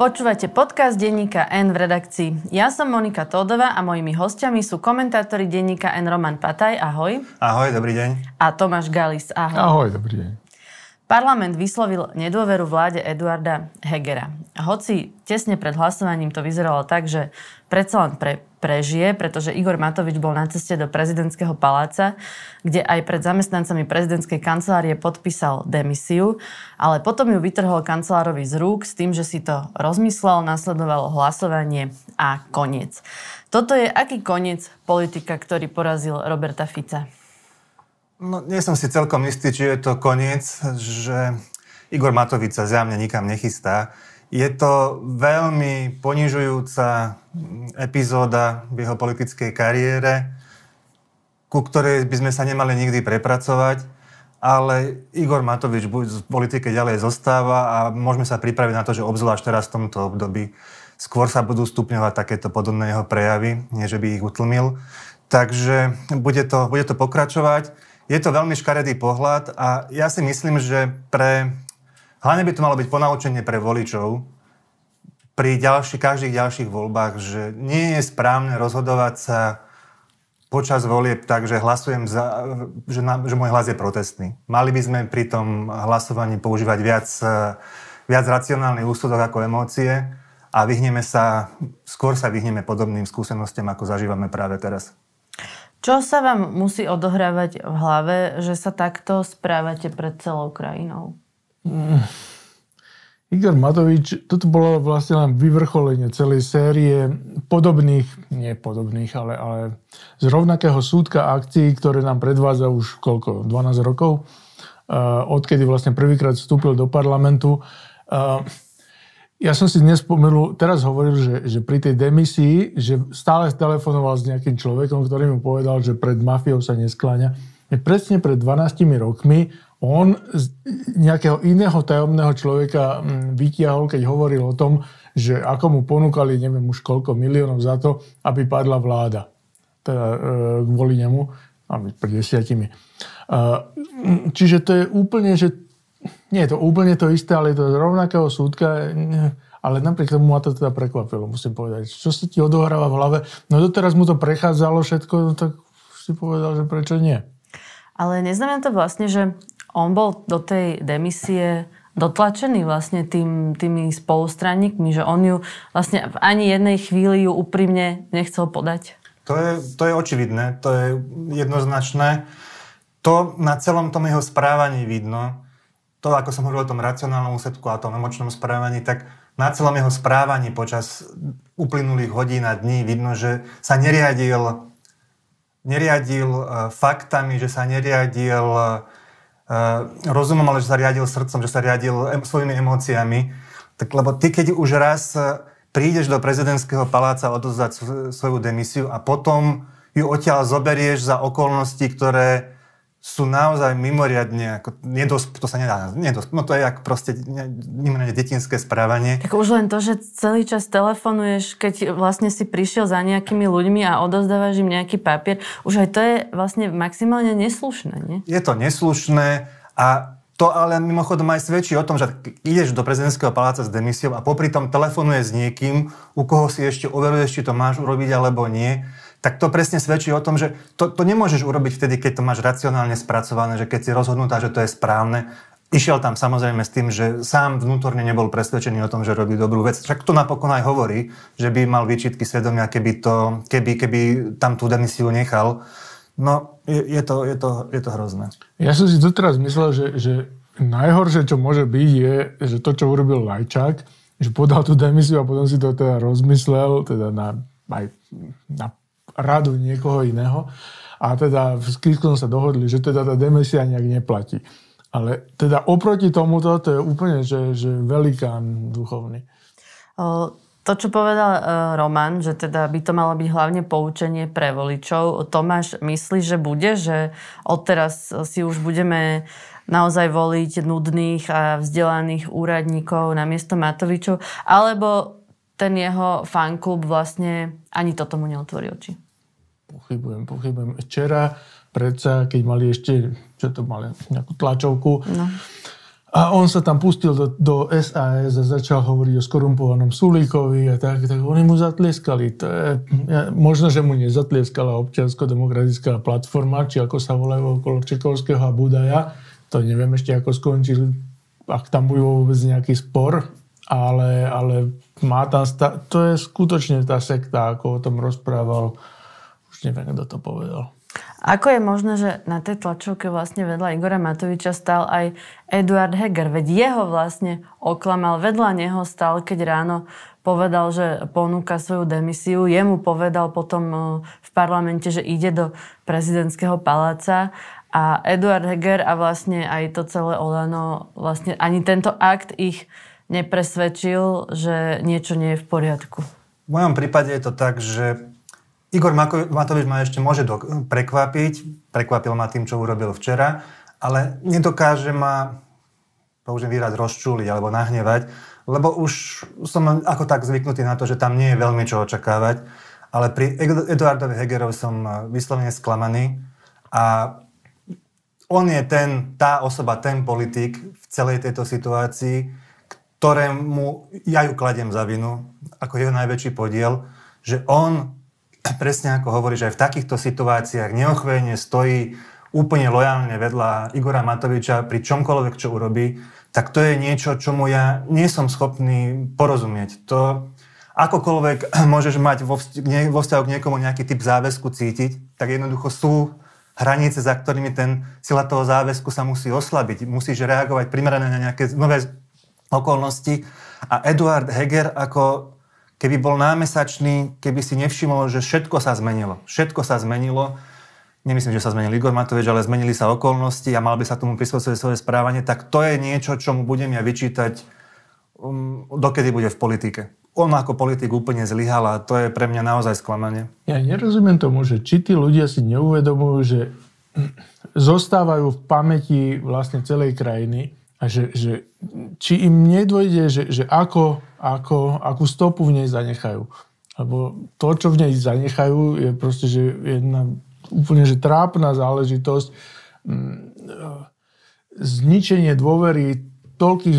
Počúvate podcast denníka N v redakcii. Ja som Monika Tódova a mojimi hostiami sú komentátori denníka N Roman Pataj, ahoj. Ahoj, dobrý deň. A Tomáš Galis, ahoj. Ahoj, dobrý deň. Parlament vyslovil nedôveru vláde Eduarda Hegera. Hoci tesne pred hlasovaním to vyzeralo tak, že predsa len pre, prežije, pretože Igor Matovič bol na ceste do prezidentského paláca, kde aj pred zamestnancami prezidentskej kancelárie podpísal demisiu, ale potom ju vytrhol kancelárovi z rúk s tým, že si to rozmyslel, nasledovalo hlasovanie a koniec. Toto je aký koniec politika, ktorý porazil Roberta Fica? No, nie som si celkom istý, či je to koniec, že Igor Matovič sa zjavne nikam nechystá. Je to veľmi ponižujúca epizóda v jeho politickej kariére, ku ktorej by sme sa nemali nikdy prepracovať, ale Igor Matovič v politike ďalej zostáva a môžeme sa pripraviť na to, že obzvlášť teraz v tomto období skôr sa budú stupňovať takéto podobné jeho prejavy, nie že by ich utlmil. Takže bude to, bude to pokračovať. Je to veľmi škaredý pohľad a ja si myslím, že pre Hlavne by to malo byť ponaučenie pre voličov pri ďalší, každých ďalších voľbách, že nie je správne rozhodovať sa počas volieb tak, že hlasujem za, že, na, že môj hlas je protestný. Mali by sme pri tom hlasovaní používať viac, viac racionálny úsudok ako emócie a vyhneme sa, skôr sa vyhneme podobným skúsenostiam, ako zažívame práve teraz. Čo sa vám musí odohrávať v hlave, že sa takto správate pred celou krajinou? Mm. Igor Matovič, toto bolo vlastne len vyvrcholenie celej série podobných, nie podobných, ale, ale z rovnakého súdka akcií, ktoré nám predvádza už koľko, 12 rokov, uh, odkedy vlastne prvýkrát vstúpil do parlamentu. Uh, ja som si dnes spomenul, teraz hovoril, že, že pri tej demisii, že stále telefonoval s nejakým človekom, ktorý mu povedal, že pred mafiou sa neskláňa. Presne pred 12 rokmi on z nejakého iného tajomného človeka mm, vytiahol, keď hovoril o tom, že ako mu ponúkali, neviem už koľko miliónov za to, aby padla vláda. Teda e, kvôli nemu, aby pred desiatimi. E, čiže to je úplne, že nie je to úplne to isté, ale je to z rovnakého súdka, ale napriek tomu ma to teda prekvapilo, musím povedať. Čo sa ti odohráva v hlave? No doteraz mu to prechádzalo všetko, no tak si povedal, že prečo nie. Ale neznamená to vlastne, že on bol do tej demisie dotlačený vlastne tým, tými spolustranníkmi, že on ju vlastne v ani jednej chvíli ju úprimne nechcel podať? To je, to je očividné, to je jednoznačné. To na celom tom jeho správaní vidno, to ako som hovoril o tom racionálnom úsledku a tom emočnom správaní, tak na celom jeho správaní počas uplynulých hodín a dní vidno, že sa neriadil, neriadil uh, faktami, že sa neriadil Eh, rozumom, ale že sa riadil srdcom, že sa riadil svojimi emóciami. Tak, lebo ty, keď už raz eh, prídeš do prezidentského paláca odozdať svoju demisiu a potom ju odtiaľ zoberieš za okolnosti, ktoré sú naozaj mimoriadne, ako nedosp, to sa nedá, nedosp, no to je ako proste mimoriadne detinské správanie. Tak už len to, že celý čas telefonuješ, keď vlastne si prišiel za nejakými ľuďmi a odozdávaš im nejaký papier, už aj to je vlastne maximálne neslušné, nie? Je to neslušné a to ale mimochodom aj svedčí o tom, že ideš do prezidentského paláca s demisiou a popri tom telefonuje s niekým, u koho si ešte overuješ, či to máš urobiť alebo nie tak to presne svedčí o tom, že to, to nemôžeš urobiť vtedy, keď to máš racionálne spracované, že keď si rozhodnutá, že to je správne. Išiel tam samozrejme s tým, že sám vnútorne nebol presvedčený o tom, že robí dobrú vec. Však to napokon aj hovorí, že by mal výčitky svedomia, keby, to, keby, keby tam tú demisiu nechal. No, je, je, to, je, to, je to hrozné. Ja som si doteraz myslel, že, že najhoršie, čo môže byť, je, že to, čo urobil Lajčák, že podal tú demisiu a potom si to teda rozmyslel, teda na, aj na radu niekoho iného a teda v Kiskom sa dohodli, že teda tá demisia nejak neplatí. Ale teda oproti tomuto to je úplne, že, že velikán duchovný. To, čo povedal uh, Roman, že teda by to malo byť hlavne poučenie pre voličov, Tomáš myslí, že bude, že odteraz si už budeme naozaj voliť nudných a vzdelaných úradníkov na miesto Matovičov, alebo ten jeho fanklub vlastne ani to tomu neotvorí oči. Pochybujem, pochybujem. Včera predsa, keď mali ešte, čo to mali, nejakú tlačovku, no. A on sa tam pustil do, do SAS a začal hovoriť o skorumpovanom Sulíkovi a tak, tak oni mu zatlieskali. To je, ja, možno, že mu nezatlieskala občiansko-demokratická platforma, či ako sa volajú okolo Čekovského a Budaja. To neviem ešte, ako skončil, ak tam budú vôbec nejaký spor, ale, ale má tam, sta- to je skutočne tá sekta, ako o tom rozprával, už neviem, kto to povedal. Ako je možné, že na tej tlačovke vlastne vedľa Igora Matoviča stal aj Eduard Heger? Veď jeho vlastne oklamal, vedľa neho stal, keď ráno povedal, že ponúka svoju demisiu. Jemu povedal potom e, v parlamente, že ide do prezidentského paláca a Eduard Heger a vlastne aj to celé Olano, vlastne ani tento akt ich nepresvedčil, že niečo nie je v poriadku. V mojom prípade je to tak, že Igor Matovič ma ešte môže do, prekvapiť, prekvapil ma tým, čo urobil včera, ale nedokáže ma, použijem výraz, rozčúliť alebo nahnevať, lebo už som ako tak zvyknutý na to, že tam nie je veľmi čo očakávať, ale pri Eduardovi Hegerovi som vyslovene sklamaný. A on je ten, tá osoba, ten politik v celej tejto situácii, ktorému ja ju kladiem za vinu, ako jeho najväčší podiel, že on presne ako hovoríš, aj v takýchto situáciách neochvejne stojí úplne lojálne vedľa Igora Matoviča pri čomkoľvek, čo urobí, tak to je niečo, čomu ja nie som schopný porozumieť. To, akokoľvek môžeš mať vo, vzťahu, vo vzťahu k niekomu nejaký typ záväzku cítiť, tak jednoducho sú hranice, za ktorými ten sila toho záväzku sa musí oslabiť. Musíš reagovať primerané na nejaké nové okolnosti. A Eduard Heger ako keby bol námesačný, keby si nevšimol, že všetko sa zmenilo. Všetko sa zmenilo. Nemyslím, že sa zmenil Igor Matovič, ale zmenili sa okolnosti a mal by sa tomu prispôsobiť svoje správanie, tak to je niečo, čo mu budem ja vyčítať, um, dokedy bude v politike. On ako politik úplne zlyhal a to je pre mňa naozaj sklamanie. Ja nerozumiem tomu, že či tí ľudia si neuvedomujú, že zostávajú v pamäti vlastne celej krajiny a že, že či im nedôjde, že, že ako, ako, akú stopu v nej zanechajú. Lebo to, čo v nej zanechajú, je proste, že jedna úplne že trápna záležitosť. Mm, zničenie dôvery toľkých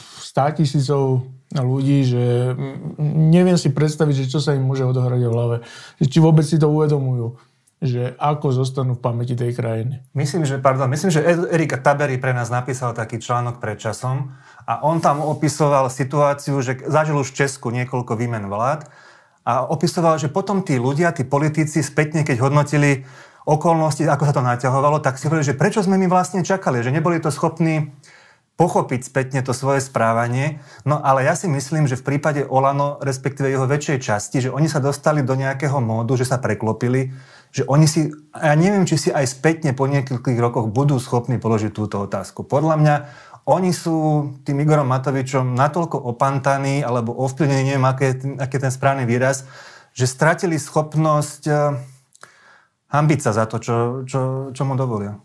státisícov ľudí, že neviem si predstaviť, že čo sa im môže odohrať v hlave. Či vôbec si to uvedomujú že ako zostanú v pamäti tej krajiny. Myslím, že, pardon, myslím, že Erika Tabery pre nás napísal taký článok pred časom a on tam opisoval situáciu, že zažil už v Česku niekoľko výmen vlád a opisoval, že potom tí ľudia, tí politici spätne, keď hodnotili okolnosti, ako sa to naťahovalo, tak si hovorili, že prečo sme my vlastne čakali, že neboli to schopní pochopiť spätne to svoje správanie. No ale ja si myslím, že v prípade Olano, respektíve jeho väčšej časti, že oni sa dostali do nejakého módu, že sa preklopili, že oni si, ja neviem, či si aj spätne po niekoľkých rokoch budú schopní položiť túto otázku. Podľa mňa oni sú tým Igorom Matovičom natoľko opantaní alebo ovplyvnení, neviem, aký je, aký je ten správny výraz, že stratili schopnosť uh, hambiť sa za to, čo, čo, čo mu dovolia.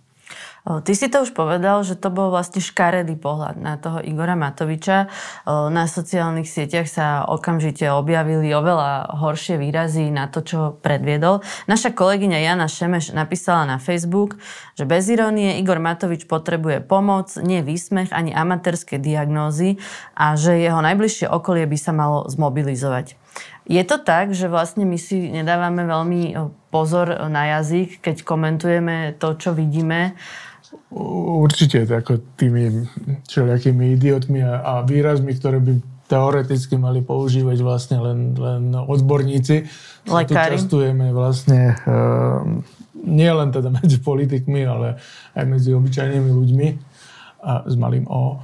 Ty si to už povedal, že to bol vlastne škaredý pohľad na toho Igora Matoviča. Na sociálnych sieťach sa okamžite objavili oveľa horšie výrazy na to, čo predviedol. Naša kolegyňa Jana Šemeš napísala na Facebook, že bez irónie Igor Matovič potrebuje pomoc, nie výsmech ani amatérske diagnózy a že jeho najbližšie okolie by sa malo zmobilizovať. Je to tak, že vlastne my si nedávame veľmi pozor na jazyk, keď komentujeme to, čo vidíme Určite, ako tými všelijakými idiotmi a, a výrazmi, ktoré by teoreticky mali používať vlastne len, len odborníci. Lekári. Tu častujeme vlastne uh, nie len teda medzi politikmi, ale aj medzi obyčajnými ľuďmi a s malým O.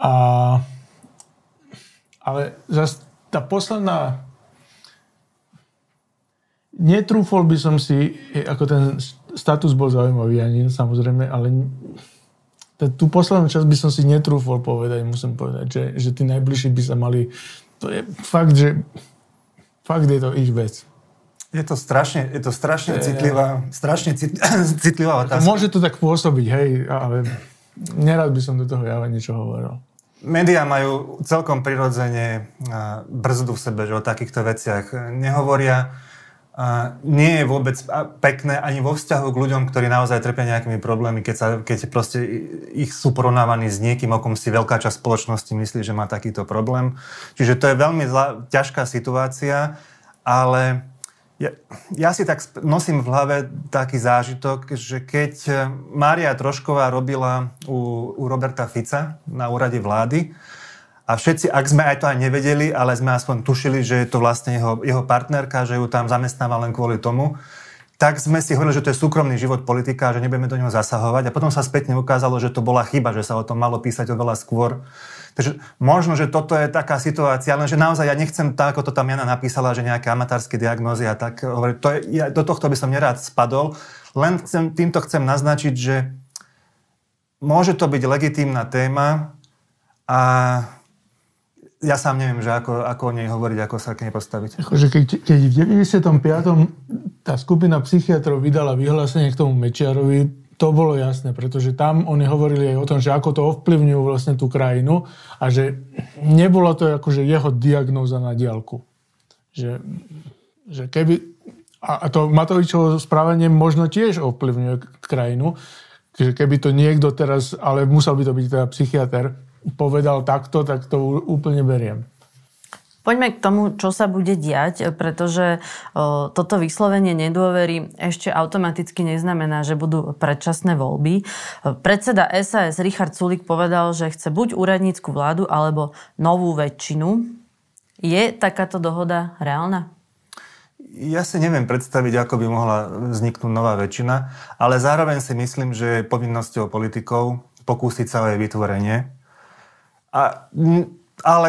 A, ale zase tá posledná netrúfol by som si, ako ten status bol zaujímavý ani samozrejme, ale tú poslednú časť by som si netrúfol povedať, musím povedať, že, že tí najbližší by sa mali, to je fakt, že fakt je to ich vec. Je to strašne, je to strašne je, citlivá, strašne cit, citlivá otázka. Môže to tak pôsobiť, hej, ale nerad by som do toho ja niečo hovoril. Média majú celkom prirodzene brzdu v sebe, že o takýchto veciach nehovoria nie je vôbec pekné ani vo vzťahu k ľuďom, ktorí naozaj trpia nejakými problémy, keď, sa, keď proste ich sú porovnávaní s niekým, o kom si veľká časť spoločnosti myslí, že má takýto problém. Čiže to je veľmi zlá, ťažká situácia, ale ja, ja si tak nosím v hlave taký zážitok, že keď Mária Trošková robila u, u Roberta Fica na úrade vlády, a všetci, ak sme aj to aj nevedeli, ale sme aspoň tušili, že je to vlastne jeho, jeho partnerka, že ju tam zamestnáva len kvôli tomu, tak sme si hovorili, že to je súkromný život politika, že nebudeme do neho zasahovať. A potom sa spätne ukázalo, že to bola chyba, že sa o tom malo písať oveľa skôr. Takže možno, že toto je taká situácia, ale že naozaj ja nechcem tak, ako to tam Jana napísala, že nejaké amatárske diagnózy a tak to je, ja do tohto by som nerád spadol. Len chcem, týmto chcem naznačiť, že môže to byť legitímna téma a ja sám neviem, že ako, ako o nej hovoriť, ako sa k nej postaviť. Akože keď, keď v 95. tá skupina psychiatrov vydala vyhlásenie k tomu Mečiarovi, to bolo jasné, pretože tam oni hovorili aj o tom, že ako to ovplyvňujú vlastne tú krajinu a že nebolo to akože jeho diagnóza na diálku. Že, že keby... A to Matovičovo správanie možno tiež ovplyvňuje krajinu, že keby to niekto teraz, ale musel by to byť teda psychiatr, povedal takto, tak to úplne beriem. Poďme k tomu, čo sa bude diať, pretože o, toto vyslovenie nedôvery ešte automaticky neznamená, že budú predčasné voľby. Predseda SAS Richard Sulik povedal, že chce buď úradnícku vládu, alebo novú väčšinu. Je takáto dohoda reálna? Ja si neviem predstaviť, ako by mohla vzniknúť nová väčšina, ale zároveň si myslím, že je povinnosťou politikov pokúsiť sa o jej vytvorenie a, ale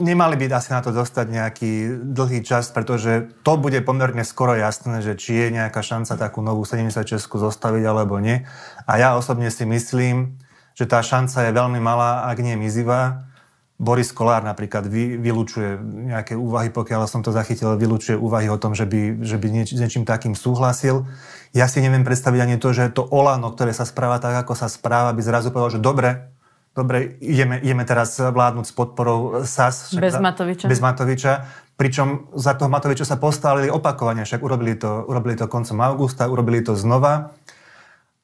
nemali by asi na to dostať nejaký dlhý čas, pretože to bude pomerne skoro jasné, že či je nejaká šanca takú novú 76 zostaviť alebo nie. A ja osobne si myslím, že tá šanca je veľmi malá, ak nie mizivá. Boris Kolár napríklad vy, vylúčuje nejaké úvahy, pokiaľ som to zachytil, vylúčuje úvahy o tom, že by, že by nieč, niečím takým súhlasil. Ja si neviem predstaviť ani to, že to Olano, ktoré sa správa tak, ako sa správa, by zrazu povedal, že dobre, dobre, ideme, ideme teraz vládnuť s podporou SAS. Bez Matoviča. Bez Matoviča. Pričom za toho Matoviča sa postavili opakovane, však urobili to, urobili to koncom augusta, urobili to znova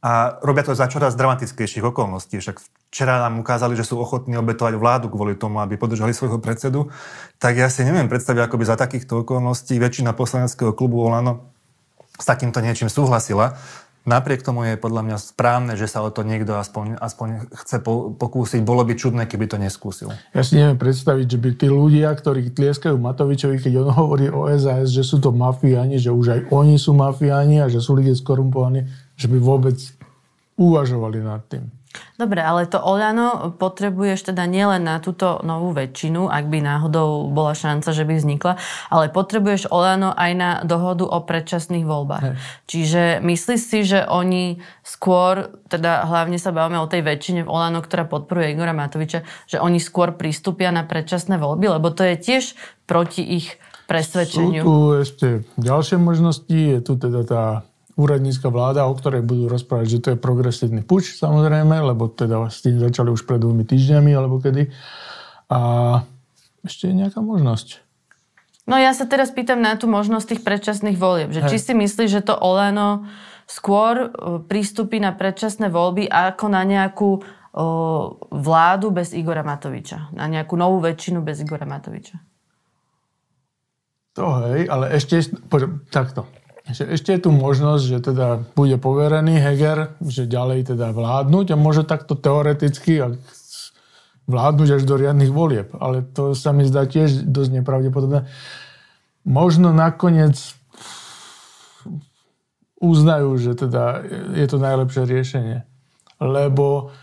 a robia to za čoraz dramatickejších okolností. Však včera nám ukázali, že sú ochotní obetovať vládu kvôli tomu, aby podržali svojho predsedu. Tak ja si neviem predstaviť, ako by za takýchto okolností väčšina poslaneckého klubu Olano s takýmto niečím súhlasila. Napriek tomu je podľa mňa správne, že sa o to niekto aspoň, aspoň chce po, pokúsiť. Bolo by čudné, keby to neskúsil. Ja si neviem predstaviť, že by tí ľudia, ktorí tlieskajú Matovičovi, keď on hovorí o SAS, že sú to mafiáni, že už aj oni sú mafiáni a že sú ľudia skorumpovaní, že by vôbec uvažovali nad tým. Dobre, ale to Oľano potrebuješ teda nielen na túto novú väčšinu, ak by náhodou bola šanca, že by vznikla, ale potrebuješ Oľano aj na dohodu o predčasných voľbách. Hej. Čiže myslíš si, že oni skôr, teda hlavne sa bavíme o tej väčšine v Oľano, ktorá podporuje Igora Matoviča, že oni skôr pristúpia na predčasné voľby, lebo to je tiež proti ich presvedčeniu. Sú tu ešte ďalšie možnosti, je tu teda tá úradnícka vláda, o ktorej budú rozprávať, že to je progresívny puč, samozrejme, lebo teda s tým začali už pred dvomi týždňami, alebo kedy. A ešte je nejaká možnosť. No ja sa teraz pýtam na tú možnosť tých predčasných volieb. Že či si myslíš, že to Oleno skôr e, prístupí na predčasné voľby ako na nejakú o, vládu bez Igora Matoviča? Na nejakú novú väčšinu bez Igora Matoviča? To hej, ale ešte, poďme, takto že ešte je tu možnosť, že teda bude poverený Heger, že ďalej teda vládnuť a môže takto teoreticky vládnuť až do riadnych volieb. Ale to sa mi zdá tiež dosť nepravdepodobné. Možno nakoniec uznajú, že teda je to najlepšie riešenie. Lebo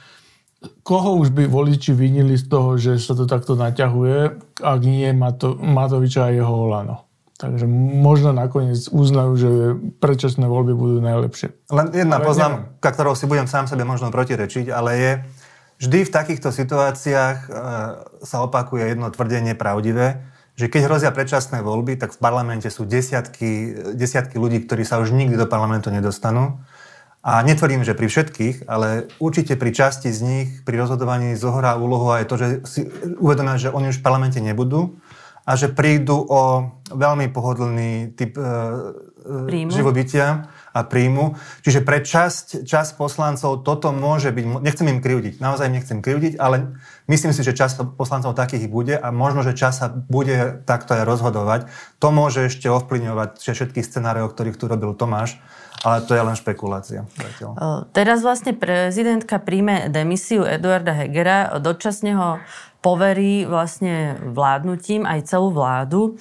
koho už by voliči vinili z toho, že sa to takto naťahuje, ak nie Matoviča a jeho Olano? Takže možno nakoniec uznajú, že predčasné voľby budú najlepšie. Len jedna ale poznámka, ktorou si budem sám sebe možno protirečiť, ale je, vždy v takýchto situáciách e, sa opakuje jedno tvrdenie pravdivé, že keď hrozia predčasné voľby, tak v parlamente sú desiatky, desiatky ľudí, ktorí sa už nikdy do parlamentu nedostanú. A netvrdím, že pri všetkých, ale určite pri časti z nich, pri rozhodovaní zohrá úlohu aj to, že si uvedomia, že oni už v parlamente nebudú a že prídu o veľmi pohodlný typ e, Príjmu. živobytia a príjmu. Čiže pre časť, časť poslancov toto môže byť, nechcem im kriudiť, naozaj im nechcem kriudiť, ale myslím si, že časť poslancov takých bude a možno, že čas sa bude takto aj rozhodovať. To môže ešte ovplyvňovať všetky scenáre, o ktorých tu robil Tomáš, ale to je len špekulácia. Teraz vlastne prezidentka príjme demisiu Eduarda Hegera, dočasne ho poverí vlastne vládnutím aj celú vládu.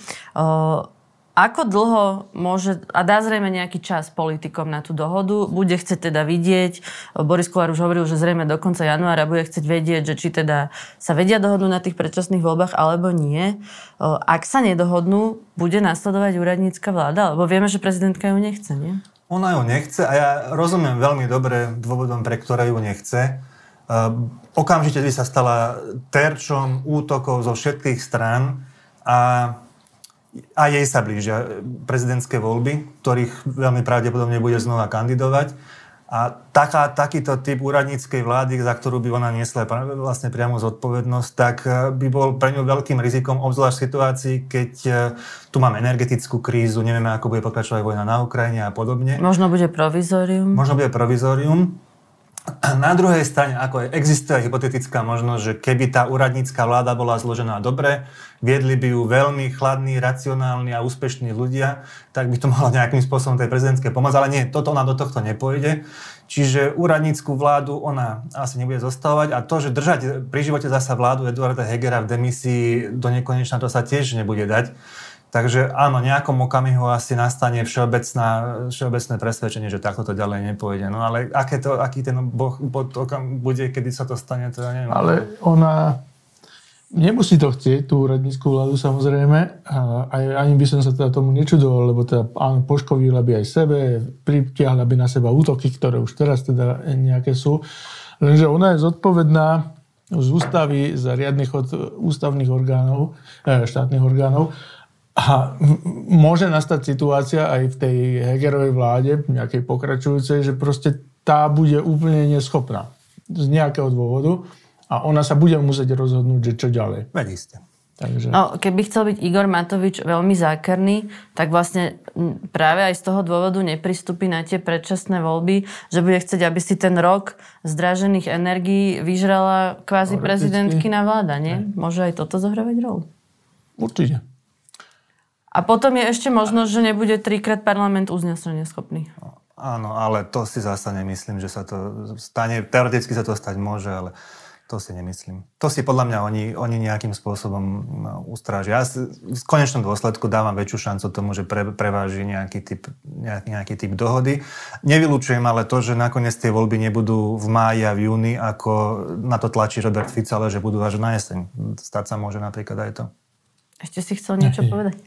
Ako dlho môže, a dá zrejme nejaký čas politikom na tú dohodu, bude chcieť teda vidieť, Boris Kolár už hovoril, že zrejme do konca januára bude chcieť vedieť, že či teda sa vedia dohodnúť na tých predčasných voľbách alebo nie. Ak sa nedohodnú, bude nasledovať úradnícka vláda? Lebo vieme, že prezidentka ju nechce, nie? Ona ju nechce a ja rozumiem veľmi dobre dôvodom, pre ktoré ju nechce. Okamžite by sa stala terčom útokov zo všetkých strán a a jej sa blížia prezidentské voľby, ktorých veľmi pravdepodobne bude znova kandidovať. A taká, takýto typ úradníckej vlády, za ktorú by ona niesla vlastne priamo zodpovednosť, tak e, by bol pre ňu veľkým rizikom, obzvlášť v situácii, keď e, tu máme energetickú krízu, nevieme, ako bude pokračovať vojna na Ukrajine a podobne. Možno bude provizorium. Možno bude provizorium. Na druhej strane, ako je, existuje hypotetická možnosť, že keby tá úradnícká vláda bola zložená dobre, viedli by ju veľmi chladní, racionálni a úspešní ľudia, tak by to malo nejakým spôsobom tej prezidentskej pomôcť, ale nie, toto ona do tohto nepôjde. Čiže úradníckú vládu ona asi nebude zostávať a to, že držať pri živote zasa vládu Eduarda Hegera v demisii do nekonečna, to sa tiež nebude dať. Takže áno, nejakom okamihu asi nastane všeobecná, všeobecné presvedčenie, že takto to ďalej nepôjde. No ale aké to, aký ten boh, bod okam, bude, kedy sa to stane, to ja neviem. Ale ona nemusí to chcieť, tú úradníckú vládu samozrejme. A ani by som sa teda tomu nečudoval, lebo teda áno, poškovila by aj sebe, pritiahla by na seba útoky, ktoré už teraz teda nejaké sú. Lenže ona je zodpovedná z ústavy za riadnych od ústavných orgánov, eh, štátnych orgánov a môže nastať situácia aj v tej Hegerovej vláde, nejakej pokračujúcej, že proste tá bude úplne neschopná z nejakého dôvodu a ona sa bude musieť rozhodnúť, že čo ďalej. Veď isté. Takže... No, keby chcel byť Igor Matovič veľmi zákerný, tak vlastne práve aj z toho dôvodu nepristúpi na tie predčasné voľby, že bude chcieť, aby si ten rok zdražených energií vyžrala kvázi prezidentky na vláda, nie? Môže aj toto zohrávať rolu? Určite. A potom je ešte možnosť, že nebude trikrát parlament uznesenia schopný. Áno, ale to si zasa nemyslím, že sa to stane. Teoreticky sa to stať môže, ale to si nemyslím. To si podľa mňa oni, oni nejakým spôsobom no, ustrážia. Ja v konečnom dôsledku dávam väčšiu šancu tomu, že pre, preváži nejaký typ, nejaký, nejaký typ dohody. Nevylučujem ale to, že nakoniec tie voľby nebudú v máji a v júni, ako na to tlačí Robert Fico, ale že budú až na jeseň. Stať sa môže napríklad aj to. Ešte si chcel niečo povedať?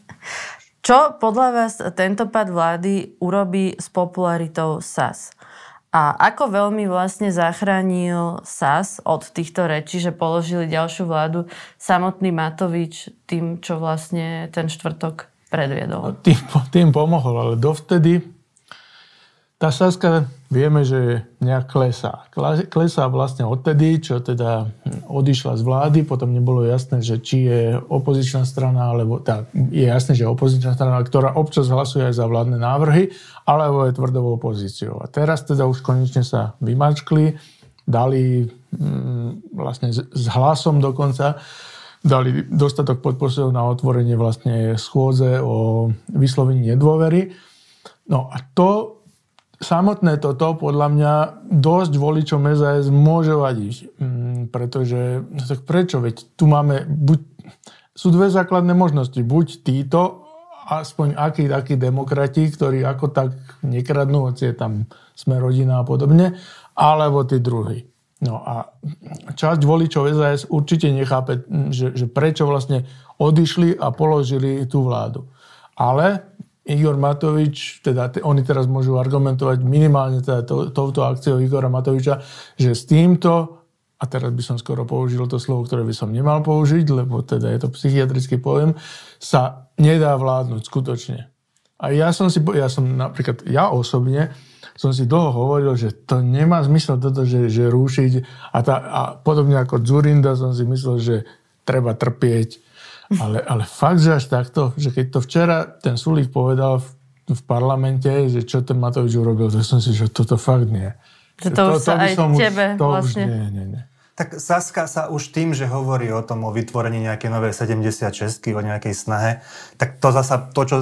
Čo podľa vás tento pad vlády urobí s popularitou SAS? A ako veľmi vlastne zachránil SAS od týchto rečí, že položili ďalšiu vládu samotný Matovič tým, čo vlastne ten štvrtok predviedol? Tým, tým pomohol, ale dovtedy tá Saska vieme, že nejak klesá. Klesá vlastne odtedy, čo teda odišla z vlády, potom nebolo jasné, že či je opozičná strana, alebo tá, je jasné, že je opozičná strana, ktorá občas hlasuje aj za vládne návrhy, alebo je tvrdovou opozíciou. A teraz teda už konečne sa vymačkli, dali mm, vlastne s, s hlasom dokonca, dali dostatok podpisov na otvorenie vlastne schôdze o vyslovení nedôvery. No a to samotné toto podľa mňa dosť voličom SAS môže vadiť. Mm, pretože, no tak prečo? Veď tu máme, buď, sú dve základné možnosti. Buď títo, aspoň akí takí demokrati, ktorí ako tak nekradnú, hoci je tam sme rodina a podobne, alebo tí druhí. No a časť voličov SAS určite nechápe, že, že prečo vlastne odišli a položili tú vládu. Ale Igor Matovič, teda t- oni teraz môžu argumentovať minimálne teda to, touto akciou Igora Matoviča, že s týmto, a teraz by som skoro použil to slovo, ktoré by som nemal použiť, lebo teda je to psychiatrický pojem, sa nedá vládnuť skutočne. A ja som si, ja som napríklad, ja osobne, som si dlho hovoril, že to nemá zmysel toto, že, že rúšiť. A, tá, a podobne ako Zurinda som si myslel, že treba trpieť Ale, ale fakt, že až takto, že keď to včera ten Sulík povedal v, v parlamente, že čo ten Matovič urobil, tak som si, že toto fakt nie. Že to, to už sa to aj tebe už, to vlastne... Už nie, nie, nie. Tak Saska sa už tým, že hovorí o tom, o vytvorení nejakej novej 76 o nejakej snahe, tak to zasa, to, čo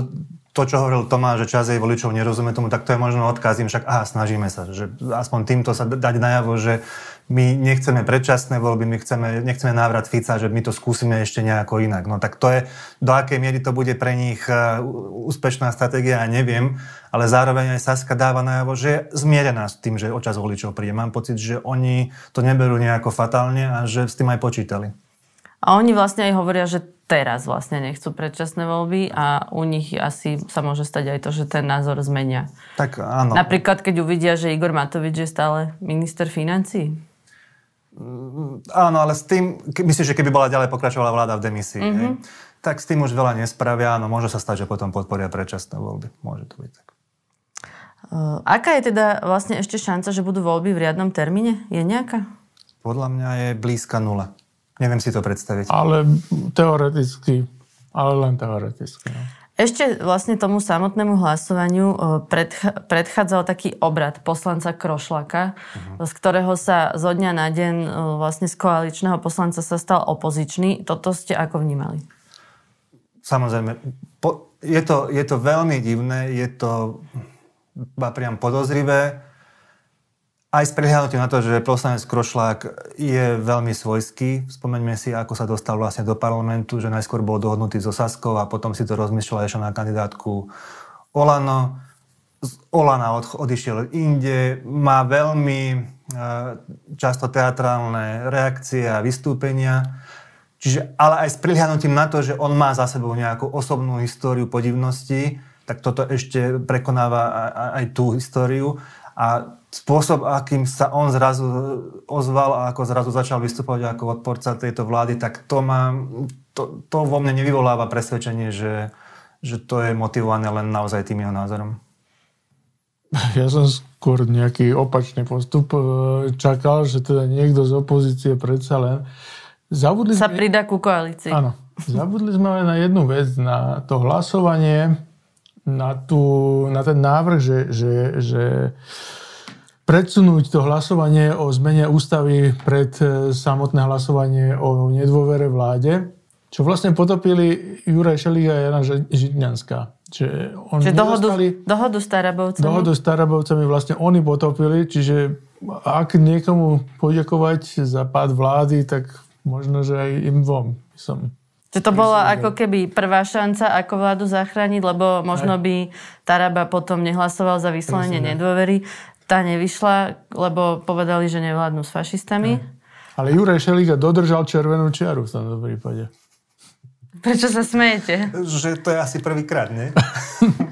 to, čo hovoril Tomáš, že čas jej voličov nerozumie tomu, tak to je možno odkaz im však, aha, snažíme sa, že aspoň týmto sa dať najavo, že my nechceme predčasné voľby, my chceme, nechceme návrat Fica, že my to skúsime ešte nejako inak. No tak to je, do akej miery to bude pre nich uh, úspešná stratégia, ja neviem, ale zároveň aj Saska dáva najavo, že je zmierená s tým, že očas voličov príde. Mám pocit, že oni to neberú nejako fatálne a že s tým aj počítali. A oni vlastne aj hovoria, že teraz vlastne nechcú predčasné voľby a u nich asi sa môže stať aj to, že ten názor zmenia. Tak áno. Napríklad, keď uvidia, že Igor Matovič je stále minister financí. Áno, ale s tým, myslíš, že keby bola ďalej pokračovala vláda v demisii, mm-hmm. tak s tým už veľa nespravia. Áno, môže sa stať, že potom podporia predčasné voľby. Môže to byť tak. Uh, aká je teda vlastne ešte šanca, že budú voľby v riadnom termíne? Je nejaká? Podľa mňa je blízka nula. Neviem si to predstaviť. Ale teoreticky, ale len teoreticky. No. Ešte vlastne tomu samotnému hlasovaniu predch- predchádzal taký obrad poslanca Krošlaka, uh-huh. z ktorého sa zo dňa na deň vlastne z koaličného poslanca sa stal opozičný. Toto ste ako vnímali? Samozrejme. Po, je, to, je to veľmi divné, je to priam podozrivé aj s prihľadnutím na to, že poslanec Krošlák je veľmi svojský. Spomeňme si, ako sa dostal vlastne do parlamentu, že najskôr bol dohodnutý so Saskou a potom si to rozmýšľal ešte na kandidátku Olano. Z Olana od, odišiel inde, má veľmi e, často teatrálne reakcie a vystúpenia. Čiže, ale aj s prihľadnutím na to, že on má za sebou nejakú osobnú históriu podivnosti, tak toto ešte prekonáva aj, aj tú históriu. A spôsob, akým sa on zrazu ozval a ako zrazu začal vystupovať ako odporca tejto vlády, tak to, má, to, to vo mne nevyvoláva presvedčenie, že, že to je motivované len naozaj tým jeho názorom. Ja som skôr nejaký opačný postup e, čakal, že teda niekto z opozície predsa len... Zabudli sa sme... pridá ku koalícii. Áno. Zabudli sme na jednu vec, na to hlasovanie, na, tú, na ten návrh, že, že, že predsunúť to hlasovanie o zmene ústavy pred e, samotné hlasovanie o nedôvere vláde, čo vlastne potopili Juraj Šeliga a Jana Žitňanská. Čiže, on čiže dohodu, dohodu s Tarabovcami? Dohodu s Tarabovcami vlastne oni potopili, čiže ak niekomu poďakovať za pád vlády, tak možno, že aj im dvom som že to bola ako keby prvá šanca, ako vládu zachrániť, lebo možno by Taraba potom nehlasoval za vyslovenie nedôvery tá nevyšla, lebo povedali, že nevládnu s fašistami. Ne. Ale Juraj Šeliga dodržal červenú čiaru v tomto prípade. Prečo sa smejete? Že to je asi prvýkrát, nie?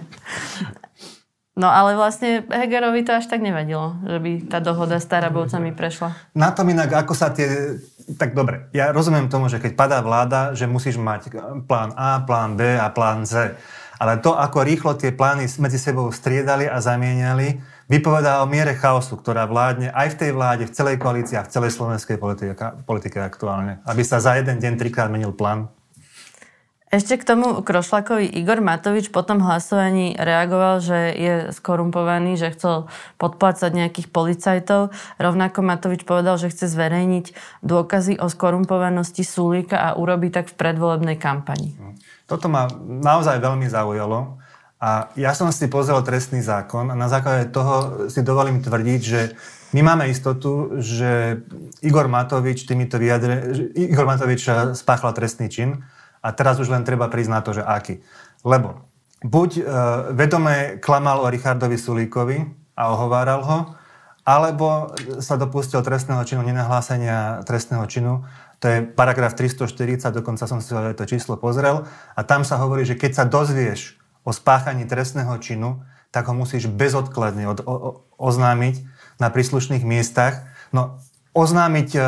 No ale vlastne Hegerovi to až tak nevadilo, že by tá dohoda s Tarabovcami prešla. Na tom inak, ako sa tie... Tak dobre, ja rozumiem tomu, že keď padá vláda, že musíš mať plán A, plán B a plán Z. Ale to, ako rýchlo tie plány medzi sebou striedali a zamieniali, vypovedá o miere chaosu, ktorá vládne aj v tej vláde, v celej koalícii a v celej slovenskej politike, politike aktuálne. Aby sa za jeden deň trikrát menil plán. Ešte k tomu Krošlakovi Igor Matovič po tom hlasovaní reagoval, že je skorumpovaný, že chcel podplácať nejakých policajtov. Rovnako Matovič povedal, že chce zverejniť dôkazy o skorumpovanosti Sulíka a urobiť tak v predvolebnej kampani. Toto ma naozaj veľmi zaujalo. A ja som si pozrel trestný zákon a na základe toho si dovolím tvrdiť, že my máme istotu, že Igor Matovič týmito vyjadre, Igor Matovič spáchal trestný čin a teraz už len treba prísť na to, že aký. Lebo buď e, vedome klamal o Richardovi Sulíkovi a ohováral ho, alebo sa dopustil trestného činu nenahlásenia trestného činu. To je paragraf 340, dokonca som si to číslo pozrel. A tam sa hovorí, že keď sa dozvieš o spáchaní trestného činu, tak ho musíš bezodkladne od, o, o, oznámiť na príslušných miestach. No, oznámiť e,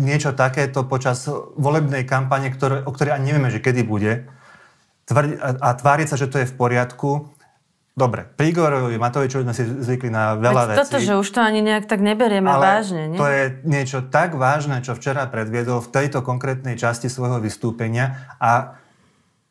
niečo takéto počas volebnej kampane, ktoré, o ktorej ani nevieme, že kedy bude, tvrdi, a, a tváriť sa, že to je v poriadku, Dobre, pri Igorovi Matovičovi sme si zvykli na veľa vecí. Toto, že už to ani nejak tak neberieme ale vážne. Nie? to je niečo tak vážne, čo včera predviedol v tejto konkrétnej časti svojho vystúpenia a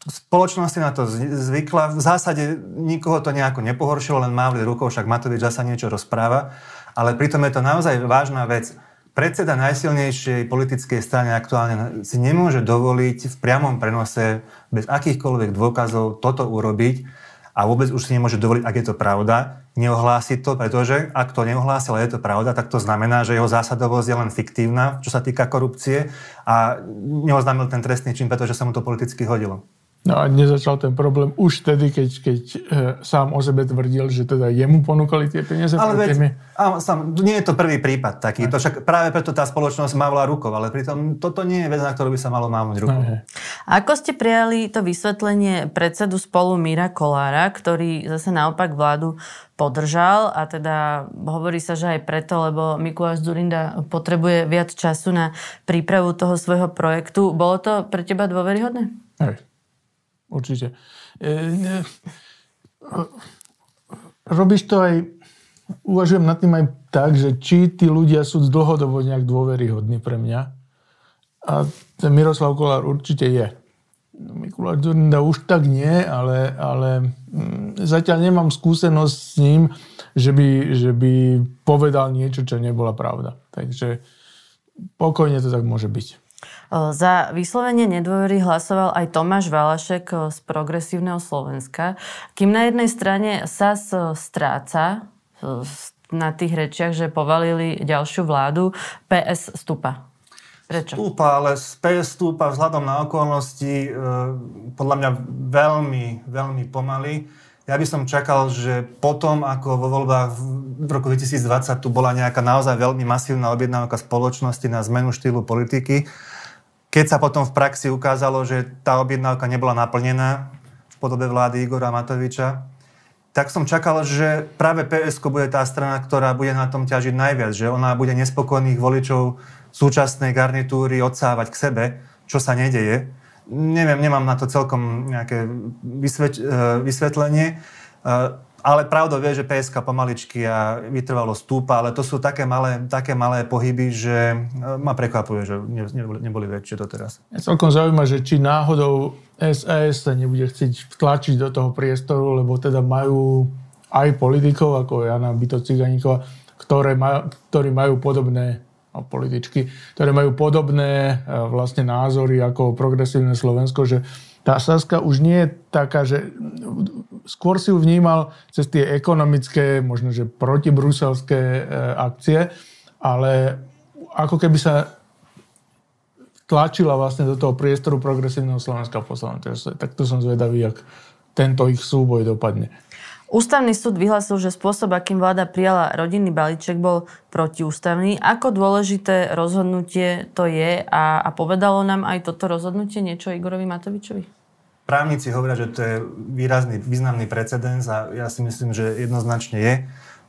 spoločnosť si na to zvykla. V zásade nikoho to nejako nepohoršilo, len mávli rukou, však Matovič zasa niečo rozpráva. Ale pritom je to naozaj vážna vec. Predseda najsilnejšej politickej strany aktuálne si nemôže dovoliť v priamom prenose bez akýchkoľvek dôkazov toto urobiť a vôbec už si nemôže dovoliť, ak je to pravda, neohlásiť to, pretože ak to neohlásil a je to pravda, tak to znamená, že jeho zásadovosť je len fiktívna, čo sa týka korupcie a neoznámil ten trestný čin, pretože sa mu to politicky hodilo. No a nezačal ten problém už vtedy, keď, keď e, sám o sebe tvrdil, že teda jemu ponúkali tie peniaze. Ale veď, tými... á, sám, nie je to prvý prípad taký. To však práve preto tá spoločnosť mávla rukou, ale pritom toto nie je vec, na ktorú by sa malo mávnuť rukou. Aha. Ako ste prijali to vysvetlenie predsedu spolu Míra Kolára, ktorý zase naopak vládu podržal a teda hovorí sa, že aj preto, lebo Mikuláš Zurinda potrebuje viac času na prípravu toho svojho projektu. Bolo to pre teba dôveryhodné? Hej určite. E, e, robíš to aj, uvažujem nad tým aj tak, že či tí ľudia sú dlhodobo nejak dôveryhodní pre mňa. A ten Miroslav Kolár určite je. Mikuláš Zurinda už tak nie, ale, ale mm, zatiaľ nemám skúsenosť s ním, že by, že by povedal niečo, čo nebola pravda. Takže pokojne to tak môže byť. Za vyslovenie nedôvery hlasoval aj Tomáš Valašek z Progresívneho Slovenska. Kým na jednej strane SAS stráca na tých rečiach, že povalili ďalšiu vládu, PS stúpa. Prečo? Stúpa, ale PS stúpa vzhľadom na okolnosti podľa mňa veľmi, veľmi pomaly. Ja by som čakal, že potom, ako vo voľbách v roku 2020 tu bola nejaká naozaj veľmi masívna objednávka spoločnosti na zmenu štýlu politiky, keď sa potom v praxi ukázalo, že tá objednávka nebola naplnená v podobe vlády Igora Matoviča, tak som čakal, že práve PSK bude tá strana, ktorá bude na tom ťažiť najviac, že ona bude nespokojných voličov súčasnej garnitúry odsávať k sebe, čo sa nedeje. Neviem, nemám na to celkom nejaké vysvet, e, vysvetlenie. E, ale pravda vie, že PSK pomaličky a vytrvalo stúpa, ale to sú také malé, také malé pohyby, že e, ma prekvapuje, že neboli, neboli väčšie to teraz. Ja celkom zaujíma, že či náhodou SAS sa nebude chcieť vtlačiť do toho priestoru, lebo teda majú aj politikov, ako Jana Byto Ciganíková, ktoré maj, ktorí majú podobné a političky, ktoré majú podobné e, vlastne názory ako progresívne Slovensko, že tá Saska už nie je taká, že skôr si ju vnímal cez tie ekonomické, možno že protibruselské e, akcie, ale ako keby sa tlačila vlastne do toho priestoru progresívneho Slovenska poslanca. Tak to som zvedavý, jak tento ich súboj dopadne. Ústavný súd vyhlasil, že spôsob, akým vláda prijala rodinný balíček, bol protiústavný. Ako dôležité rozhodnutie to je a, a povedalo nám aj toto rozhodnutie niečo Igorovi Matovičovi? Právnici hovoria, že to je výrazný, významný precedens a ja si myslím, že jednoznačne je.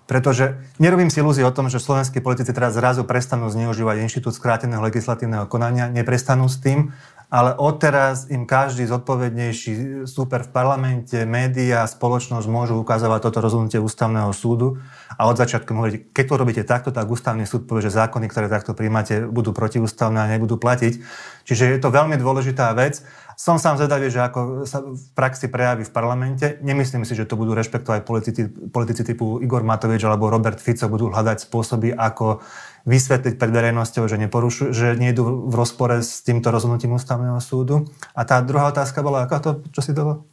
Pretože nerobím si ilúzie o tom, že slovenskí politici teraz zrazu prestanú zneužívať inštitút skráteného legislatívneho konania, neprestanú s tým, ale odteraz im každý zodpovednejší super v parlamente, média, spoločnosť môžu ukazovať toto rozhodnutie ústavného súdu a od začiatku hovoriť, keď to robíte takto, tak ústavný súd povie, že zákony, ktoré takto príjmate, budú protiústavné a nebudú platiť. Čiže je to veľmi dôležitá vec. Som sám zvedavý, že ako sa v praxi prejaví v parlamente. Nemyslím si, že to budú rešpektovať politici, politici typu Igor Matovič alebo Robert Fico, budú hľadať spôsoby, ako vysvetliť pred verejnosťou, že, neporušu, že nie idú v rozpore s týmto rozhodnutím ústavného súdu. A tá druhá otázka bola, ako to, čo si to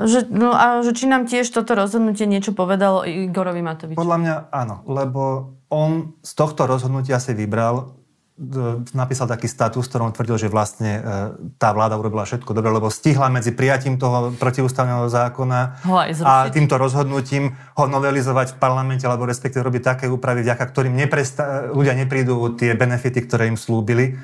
že, no a že či nám tiež toto rozhodnutie niečo povedalo Igorovi Matovičovi? Podľa mňa áno, lebo on z tohto rozhodnutia si vybral napísal taký status, v ktorom tvrdil, že vlastne e, tá vláda urobila všetko dobre, lebo stihla medzi prijatím toho protiústavného zákona a týmto rozhodnutím ho novelizovať v parlamente, alebo respektíve robiť také úpravy, vďaka ktorým nepresta- ľudia neprídu tie benefity, ktoré im slúbili.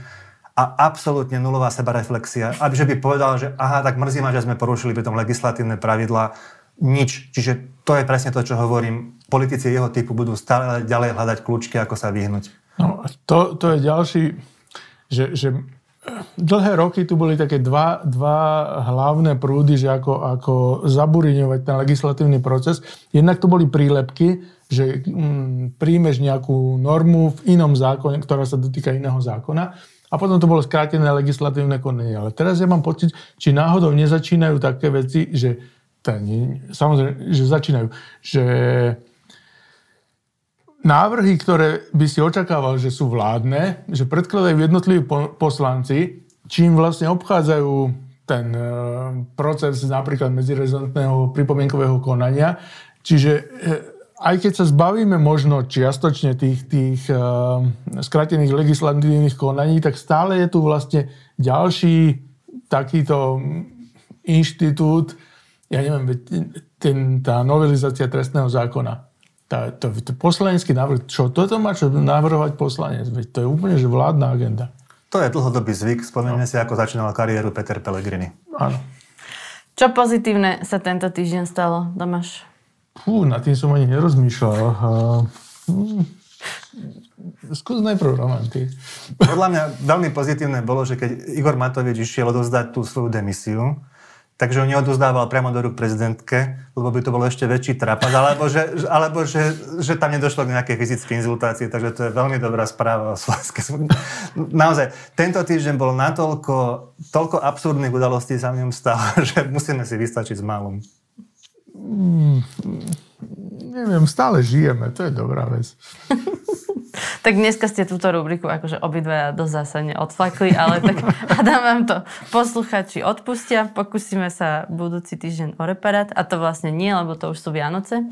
A absolútne nulová sebareflexia. Aby že by povedal, že aha, tak mrzí ma, že sme porušili pri tom legislatívne pravidla. Nič. Čiže to je presne to, čo hovorím. Politici jeho typu budú stále ďalej hľadať kľúčky, ako sa vyhnúť. No, to, to je ďalší, že, že dlhé roky tu boli také dva, dva hlavné prúdy, že ako, ako zaburiňovať ten legislatívny proces. Jednak to boli prílepky, že mm, príjmeš nejakú normu v inom zákone, ktorá sa dotýka iného zákona a potom to bolo skrátené legislatívne konanie. Ale teraz ja mám pocit, či náhodou nezačínajú také veci, že nie, samozrejme, že začínajú, že návrhy, ktoré by si očakával, že sú vládne, že predkladajú jednotliví poslanci, čím vlastne obchádzajú ten e, proces napríklad medzirezortného pripomienkového konania. Čiže e, aj keď sa zbavíme možno čiastočne tých, tých uh, skratených legislatívnych konaní, tak stále je tu vlastne ďalší takýto inštitút, ja neviem, ten, tá novelizácia trestného zákona. Tá, to, to poslanecký návrh, čo toto má čo navrhovať poslanec? Veď to je úplne že vládna agenda. To je dlhodobý zvyk. Spomenieme no. si, ako začínal kariéru Peter Pellegrini. Áno. Čo pozitívne sa tento týždeň stalo, Tomáš? Fú, nad tým som ani nerozmýšľal. Uh, skús najprv romantik. Podľa mňa veľmi pozitívne bolo, že keď Igor Matovič išiel odovzdať tú svoju demisiu, takže ho neodozdával priamo do rúk prezidentke, lebo by to bolo ešte väčší trapas, alebo že, alebo že, že tam nedošlo k nejakej fyzickej inzultácii, takže to je veľmi dobrá správa o Slovenske. Naozaj, tento týždeň bol natoľko, toľko absurdných udalostí sa v ňom stalo, že musíme si vystačiť s malom. Mm, neviem, stále žijeme, to je dobrá vec. tak dneska ste túto rubriku akože obidvaja dosť zásadne odflakli, ale tak hádam vám to posluchači odpustia. Pokúsime sa budúci týždeň o reparát a to vlastne nie, lebo to už sú Vianoce.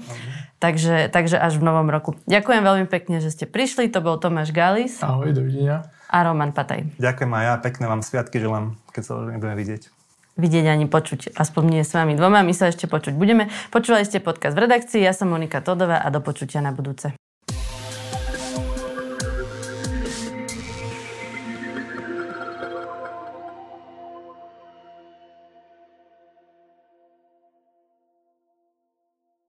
Takže, takže až v novom roku. Ďakujem veľmi pekne, že ste prišli. To bol Tomáš Galis. Ahoj, dovidenia. A Roman Pataj. Ďakujem aj ja. Pekné vám sviatky želám, keď sa už nebudeme vidieť vidieť ani počuť. Aspoň nie s vami dvoma, my sa ešte počuť budeme. Počúvali ste podcast v redakcii, ja som Monika Todová a do počutia na budúce.